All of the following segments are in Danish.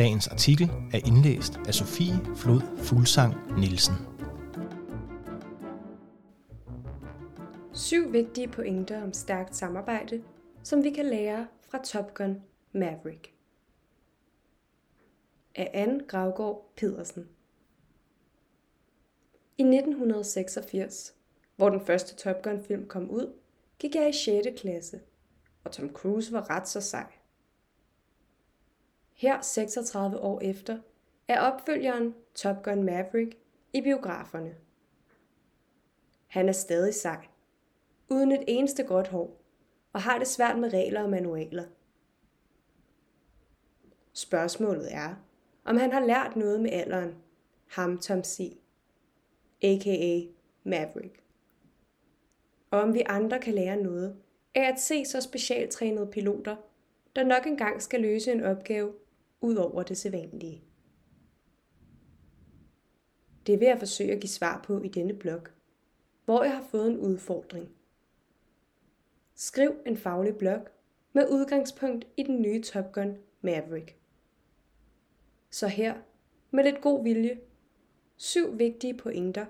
Dagens artikel er indlæst af Sofie Flod Fuglsang Nielsen. Syv vigtige pointer om stærkt samarbejde, som vi kan lære fra Top Gun Maverick. Af Anne Gravgaard Pedersen. I 1986, hvor den første Top Gun film kom ud, gik jeg i 6. klasse, og Tom Cruise var ret så sej. Her 36 år efter er opfølgeren Top Gun Maverick i biograferne. Han er stadig sej, uden et eneste gråt hår, og har det svært med regler og manualer. Spørgsmålet er, om han har lært noget med alderen, ham Tom C., a.k.a. Maverick. Og om vi andre kan lære noget af at se så specialtrænede piloter, der nok engang skal løse en opgave ud over det sædvanlige. Det vil jeg forsøge at give svar på i denne blog, hvor jeg har fået en udfordring. Skriv en faglig blog med udgangspunkt i den nye Top Gun Maverick. Så her, med lidt god vilje, syv vigtige pointer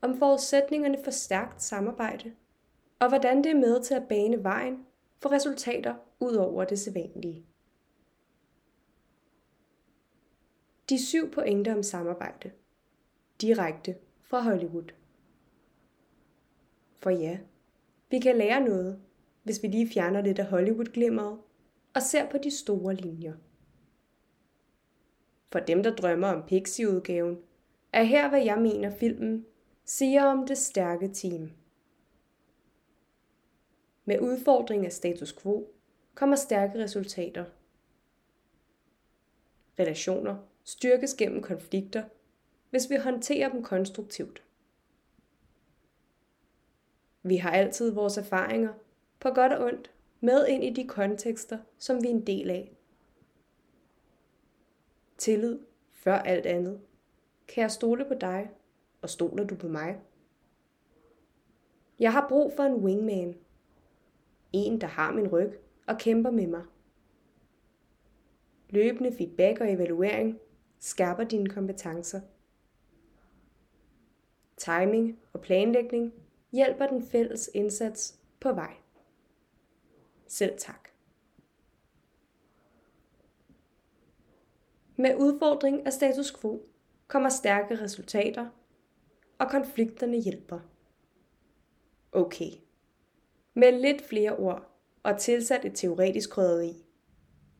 om forudsætningerne for stærkt samarbejde, og hvordan det er med til at bane vejen for resultater ud over det sædvanlige. De syv pointer om samarbejde. Direkte fra Hollywood. For ja, vi kan lære noget, hvis vi lige fjerner lidt af Hollywood-glimmeret og ser på de store linjer. For dem, der drømmer om Pixie-udgaven, er her, hvad jeg mener filmen siger om det stærke team. Med udfordring af status quo kommer stærke resultater. Relationer styrkes gennem konflikter, hvis vi håndterer dem konstruktivt. Vi har altid vores erfaringer, på godt og ondt, med ind i de kontekster, som vi er en del af. Tillid før alt andet. Kan jeg stole på dig, og stoler du på mig? Jeg har brug for en wingman. En, der har min ryg og kæmper med mig. Løbende feedback og evaluering skærper dine kompetencer. Timing og planlægning hjælper den fælles indsats på vej. Selv tak. Med udfordring af status quo kommer stærke resultater, og konflikterne hjælper. Okay. Med lidt flere ord og tilsat et teoretisk krydderi.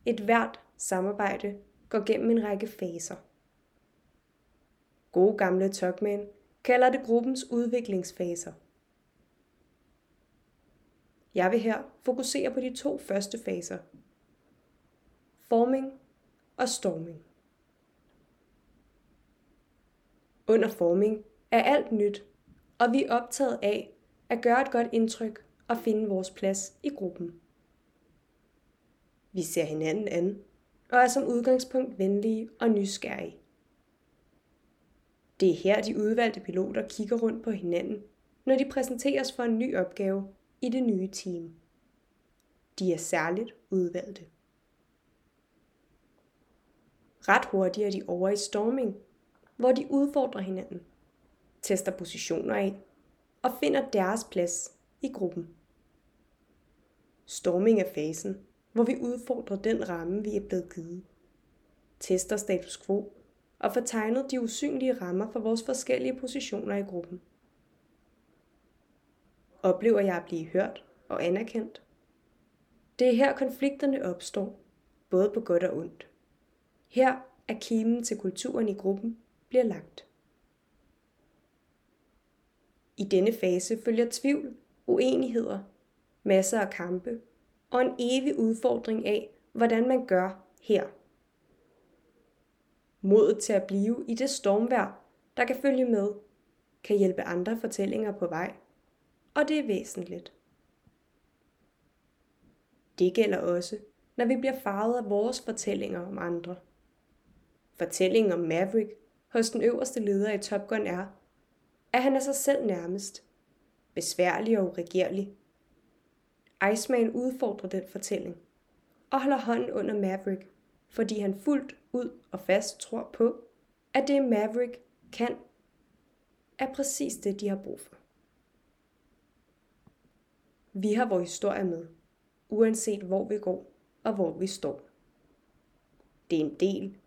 Et hvert samarbejde går gennem en række faser. Gode gamle Tuckman kalder det gruppens udviklingsfaser. Jeg vil her fokusere på de to første faser. Forming og storming. Under forming er alt nyt, og vi er optaget af at gøre et godt indtryk og finde vores plads i gruppen. Vi ser hinanden an og er som udgangspunkt venlige og nysgerrige. Det er her, de udvalgte piloter kigger rundt på hinanden, når de præsenteres for en ny opgave i det nye team. De er særligt udvalgte. Ret hurtigt er de over i storming, hvor de udfordrer hinanden, tester positioner af og finder deres plads i gruppen. Storming er fasen, hvor vi udfordrer den ramme, vi er blevet givet. Tester status quo og får tegnet de usynlige rammer for vores forskellige positioner i gruppen. Oplever jeg at blive hørt og anerkendt? Det er her konflikterne opstår, både på godt og ondt. Her er kimen til kulturen i gruppen bliver lagt. I denne fase følger tvivl, uenigheder, masser af kampe og en evig udfordring af, hvordan man gør her. Modet til at blive i det stormvær, der kan følge med, kan hjælpe andre fortællinger på vej, og det er væsentligt. Det gælder også, når vi bliver farvet af vores fortællinger om andre. Fortællingen om Maverick hos den øverste leder i Top Gun er, at han er sig selv nærmest, besværlig og uregerlig. Iceman udfordrer den fortælling og holder hånden under Maverick, fordi han fuldt ud og fast tror på, at det Maverick kan, er præcis det, de har brug for. Vi har vores historie med, uanset hvor vi går og hvor vi står. Det er en del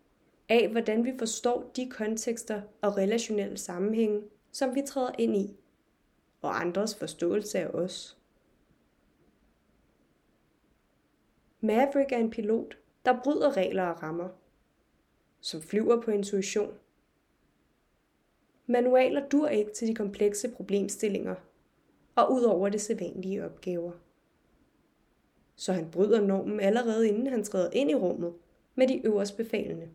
af, hvordan vi forstår de kontekster og relationelle sammenhænge, som vi træder ind i, og andres forståelse af os. Maverick er en pilot, der bryder regler og rammer, som flyver på intuition. Manualer dur ikke til de komplekse problemstillinger og ud over det sædvanlige opgaver. Så han bryder normen allerede inden han træder ind i rummet med de øverste befalende.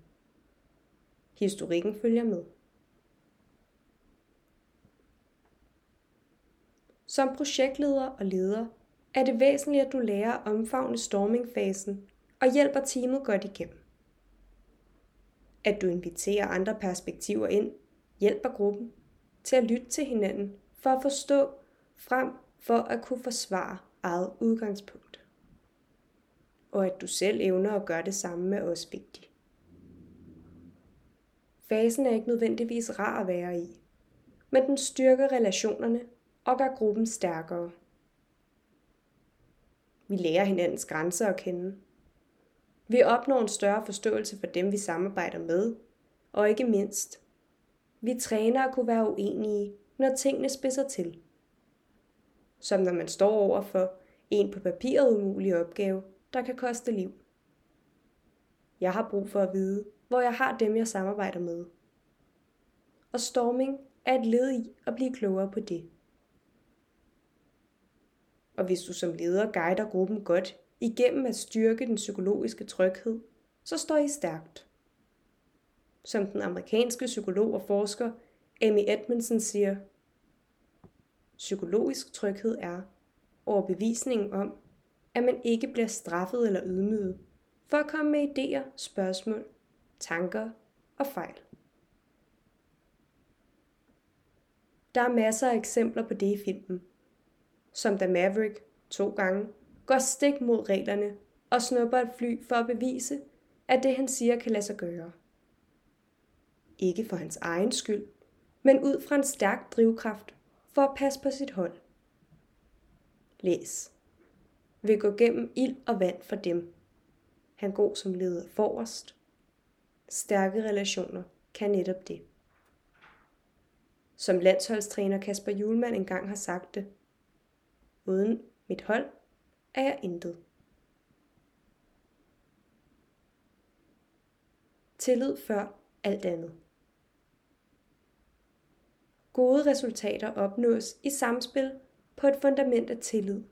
Historikken følger med. Som projektleder og leder er det væsentligt, at du lærer at omfavne stormingfasen og hjælper teamet godt igennem. At du inviterer andre perspektiver ind, hjælper gruppen til at lytte til hinanden for at forstå frem for at kunne forsvare eget udgangspunkt. Og at du selv evner at gøre det samme med os vigtigt. Fasen er ikke nødvendigvis rar at være i, men den styrker relationerne og gør gruppen stærkere. Vi lærer hinandens grænser at kende. Vi opnår en større forståelse for dem, vi samarbejder med, og ikke mindst, vi træner at kunne være uenige, når tingene spidser til. Som når man står over for en på papiret umulig opgave, der kan koste liv. Jeg har brug for at vide, hvor jeg har dem, jeg samarbejder med. Og storming er et led i at blive klogere på det. Og hvis du som leder guider gruppen godt igennem at styrke den psykologiske tryghed, så står I stærkt. Som den amerikanske psykolog og forsker Amy Edmondson siger, psykologisk tryghed er overbevisningen om, at man ikke bliver straffet eller ydmyget for at komme med idéer, spørgsmål, tanker og fejl. Der er masser af eksempler på det i filmen, som da Maverick to gange går stik mod reglerne og snupper et fly for at bevise, at det han siger kan lade sig gøre. Ikke for hans egen skyld, men ud fra en stærk drivkraft for at passe på sit hold. Læs. Vil gå gennem ild og vand for dem. Han går som leder forrest. Stærke relationer kan netop det. Som landsholdstræner Kasper Julemand engang har sagt det. Uden mit hold er jeg intet. Tillid før alt andet. Gode resultater opnås i samspil på et fundament af tillid.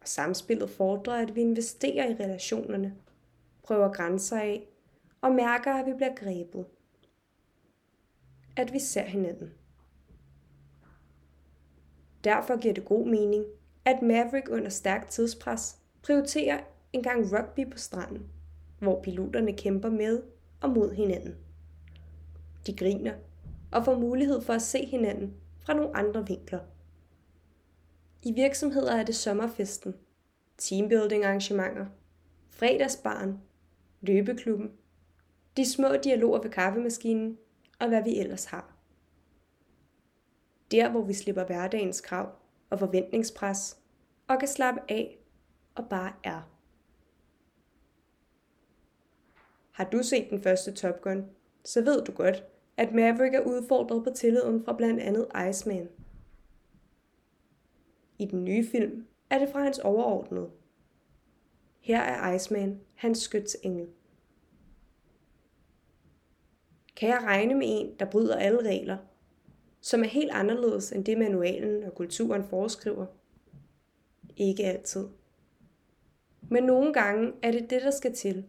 Og samspillet fordrer, at vi investerer i relationerne, prøver grænser af og mærker, at vi bliver grebet. At vi ser hinanden. Derfor giver det god mening, at Maverick under stærk tidspres prioriterer en gang rugby på stranden, hvor piloterne kæmper med og mod hinanden. De griner og får mulighed for at se hinanden fra nogle andre vinkler. I virksomheder er det sommerfesten, teambuilding arrangementer, fredagsbarn, løbeklubben, de små dialoger ved kaffemaskinen og hvad vi ellers har. Der, hvor vi slipper hverdagens krav og forventningspres og kan slappe af og bare er. Har du set den første Top Gun, så ved du godt, at Maverick er udfordret på tilliden fra blandt andet Iceman. I den nye film er det fra hans overordnede. Her er Iceman hans skytsengel. Kan jeg regne med en, der bryder alle regler, som er helt anderledes end det manualen og kulturen foreskriver? Ikke altid. Men nogle gange er det det, der skal til.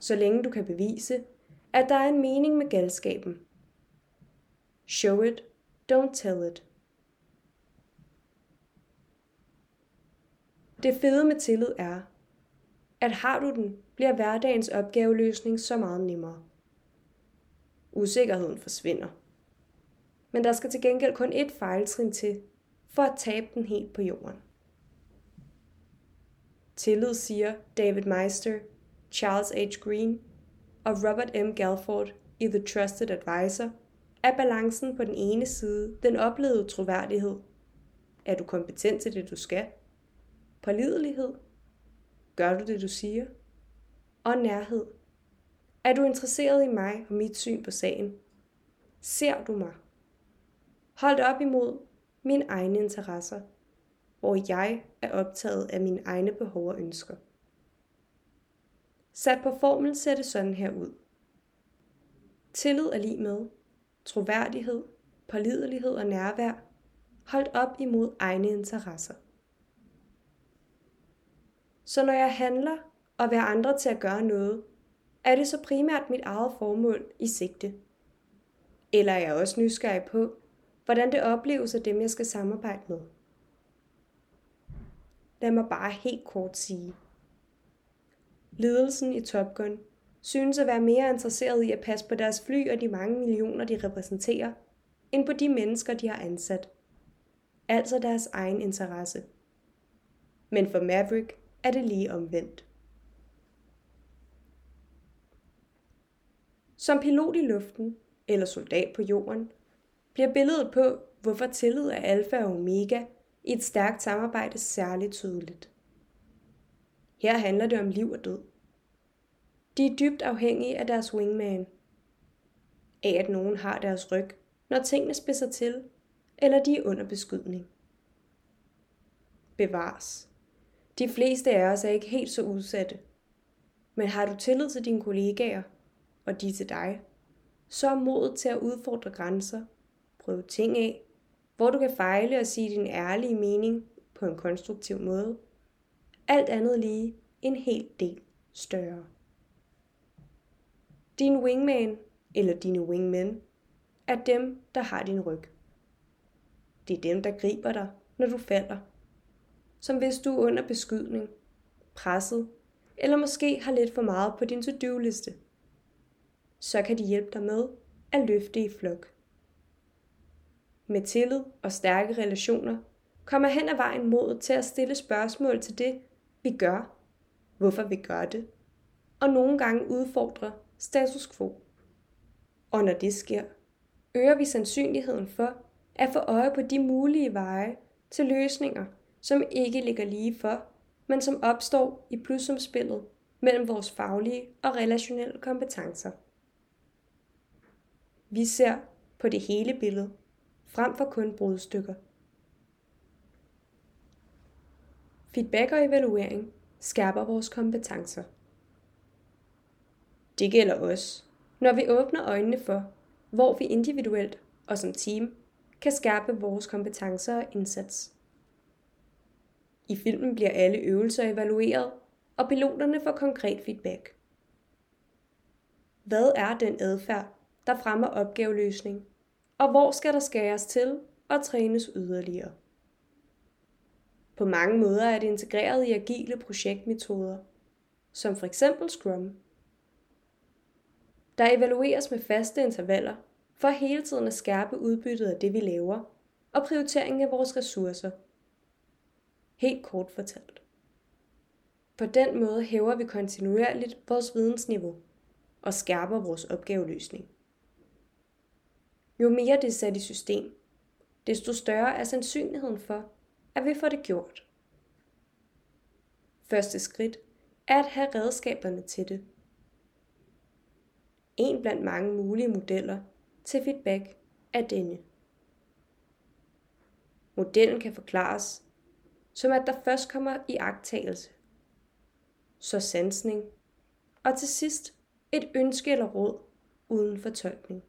Så længe du kan bevise, at der er en mening med galskaben, Show it, don't tell it. Det fede med tillid er, at har du den, bliver hverdagens opgaveløsning så meget nemmere. Usikkerheden forsvinder. Men der skal til gengæld kun et fejltrin til, for at tabe den helt på jorden. Tillid siger David Meister, Charles H. Green og Robert M. Galford i The Trusted Advisor, er balancen på den ene side den oplevede troværdighed. Er du kompetent til det, du skal? Pålidelighed? Gør du det, du siger? Og nærhed. Er du interesseret i mig og mit syn på sagen? Ser du mig? Holdt op imod mine egne interesser, hvor jeg er optaget af mine egne behov og ønsker. Sat på formel ser det sådan her ud. Tillid er lige med troværdighed, pålidelighed og nærvær, holdt op imod egne interesser. Så når jeg handler og vil andre til at gøre noget, er det så primært mit eget formål i sigte. Eller er jeg også nysgerrig på, hvordan det opleves af dem, jeg skal samarbejde med. Lad mig bare helt kort sige. Ledelsen i Top Gun synes at være mere interesseret i at passe på deres fly og de mange millioner, de repræsenterer, end på de mennesker, de har ansat. Altså deres egen interesse. Men for Maverick er det lige omvendt. Som pilot i luften eller soldat på jorden, bliver billedet på, hvorfor tillid er alfa og omega i et stærkt samarbejde særligt tydeligt. Her handler det om liv og død. De er dybt afhængige af deres wingman. Af at nogen har deres ryg, når tingene spidser til, eller de er under beskydning. Bevares. De fleste af os er ikke helt så udsatte. Men har du tillid til dine kollegaer, og de til dig, så er modet til at udfordre grænser, prøve ting af, hvor du kan fejle og sige din ærlige mening på en konstruktiv måde. Alt andet lige en hel del større. Din wingman eller dine wingmen er dem, der har din ryg. Det er dem, der griber dig, når du falder. Som hvis du er under beskydning, presset, eller måske har lidt for meget på din to-do-liste. Så kan de hjælpe dig med at løfte i flok. Med tillid og stærke relationer kommer hen ad vejen mod til at stille spørgsmål til det, vi gør, hvorfor vi gør det, og nogle gange udfordre status quo. Og når det sker, øger vi sandsynligheden for at få øje på de mulige veje til løsninger, som ikke ligger lige for, men som opstår i plusumspillet mellem vores faglige og relationelle kompetencer. Vi ser på det hele billede, frem for kun brudstykker. Feedback og evaluering skærper vores kompetencer. Det gælder os, når vi åbner øjnene for, hvor vi individuelt og som team kan skærpe vores kompetencer og indsats. I filmen bliver alle øvelser evalueret, og piloterne får konkret feedback. Hvad er den adfærd, der fremmer opgaveløsning, og hvor skal der skæres til og trænes yderligere? På mange måder er det integreret i agile projektmetoder, som for eksempel Scrum. Der evalueres med faste intervaller for hele tiden at skærpe udbyttet af det, vi laver, og prioriteringen af vores ressourcer. Helt kort fortalt. På den måde hæver vi kontinuerligt vores vidensniveau og skærper vores opgaveløsning. Jo mere det er sat i system, desto større er sandsynligheden for, at vi får det gjort. Første skridt er at have redskaberne til det. En blandt mange mulige modeller til feedback er denne. Modellen kan forklares som at der først kommer i agtagelse, så sansning, og til sidst et ønske eller råd uden fortolkning.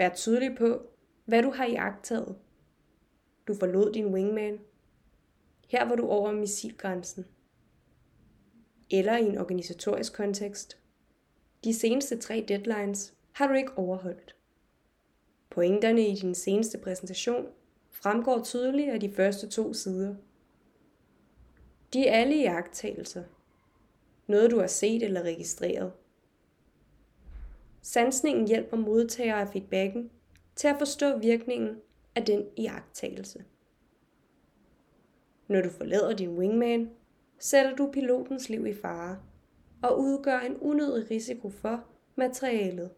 Vær tydelig på, hvad du har iagtaget. Du forlod din wingman. Her var du over missilgrænsen. Eller i en organisatorisk kontekst. De seneste tre deadlines har du ikke overholdt. Pointerne i din seneste præsentation fremgår tydeligt af de første to sider. De er alle iagttagelser. Noget du har set eller registreret. Sansningen hjælper modtagere af feedbacken til at forstå virkningen af den iagttagelse. Når du forlader din wingman, sætter du pilotens liv i fare og udgør en unødig risiko for materialet.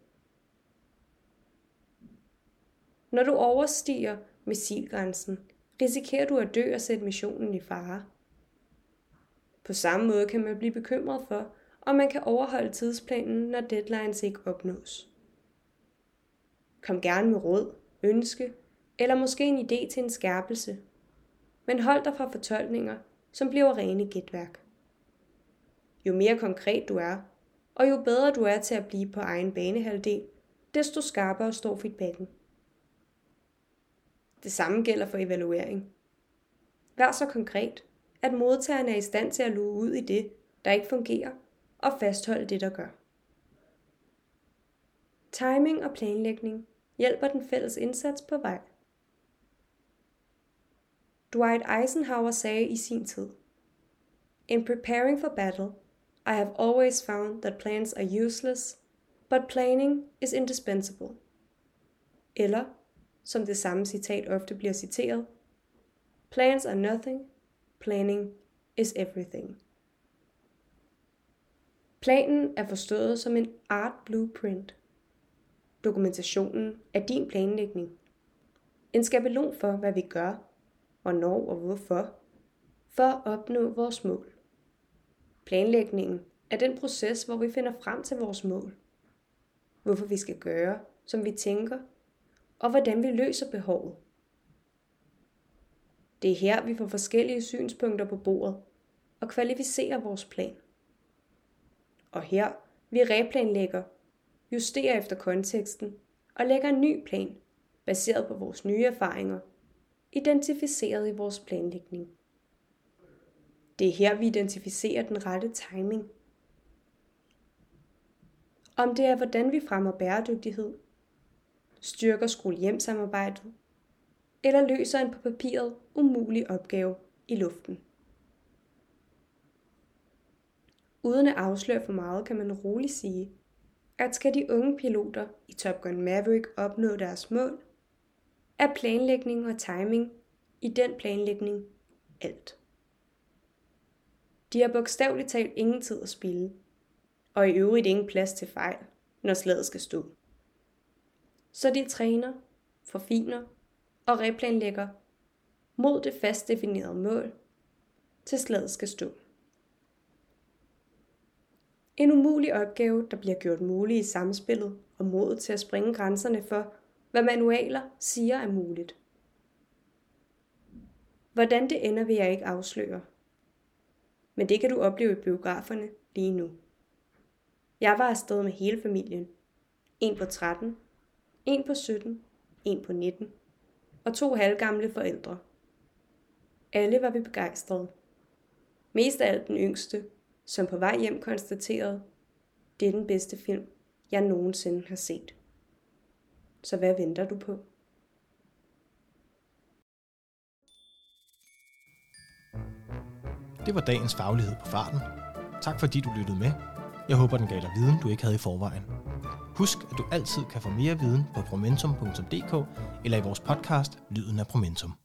Når du overstiger missilgrænsen, risikerer du at dø og sætte missionen i fare. På samme måde kan man blive bekymret for, og man kan overholde tidsplanen, når deadlines ikke opnås. Kom gerne med råd, ønske eller måske en idé til en skærpelse. Men hold dig fra fortolkninger, som bliver rene gætværk. Jo mere konkret du er, og jo bedre du er til at blive på egen banehalvdel, desto skarpere står feedbacken. Det samme gælder for evaluering. Vær så konkret, at modtageren er i stand til at luge ud i det, der ikke fungerer, og fastholde det, der gør. Timing og planlægning hjælper den fælles indsats på vej. Dwight Eisenhower sagde i sin tid, In preparing for battle, I have always found that plans are useless, but planning is indispensable. Eller, som det samme citat ofte bliver citeret, Plans are nothing, planning is everything. Planen er forstået som en art blueprint. Dokumentationen er din planlægning. En skabelon for, hvad vi gør, hvornår og hvorfor, for at opnå vores mål. Planlægningen er den proces, hvor vi finder frem til vores mål. Hvorfor vi skal gøre, som vi tænker, og hvordan vi løser behovet. Det er her, vi får forskellige synspunkter på bordet og kvalificerer vores plan. Og her vi replanlægger, justerer efter konteksten og lægger en ny plan, baseret på vores nye erfaringer, identificeret i vores planlægning. Det er her, vi identificerer den rette timing. Om det er, hvordan vi fremmer bæredygtighed, styrker skole-hjem-samarbejdet, eller løser en på papiret umulig opgave i luften. Uden at afsløre for meget, kan man roligt sige, at skal de unge piloter i Top Gun Maverick opnå deres mål, er planlægning og timing i den planlægning alt. De har bogstaveligt talt ingen tid at spille, og i øvrigt ingen plads til fejl, når slaget skal stå. Så de træner, forfiner og replanlægger mod det fast definerede mål, til slaget skal stå. En umulig opgave, der bliver gjort mulig i samspillet og modet til at springe grænserne for, hvad manualer siger er muligt. Hvordan det ender, vil jeg ikke afsløre. Men det kan du opleve i biograferne lige nu. Jeg var afsted med hele familien. En på 13, en på 17, en på 19 og to halvgamle forældre. Alle var vi begejstrede. Mest af alt den yngste, som på vej hjem konstaterede, det er den bedste film, jeg nogensinde har set. Så hvad venter du på? Det var dagens faglighed på farten. Tak fordi du lyttede med. Jeg håber, den gav dig viden, du ikke havde i forvejen. Husk, at du altid kan få mere viden på promentum.dk eller i vores podcast Lyden af Promentum.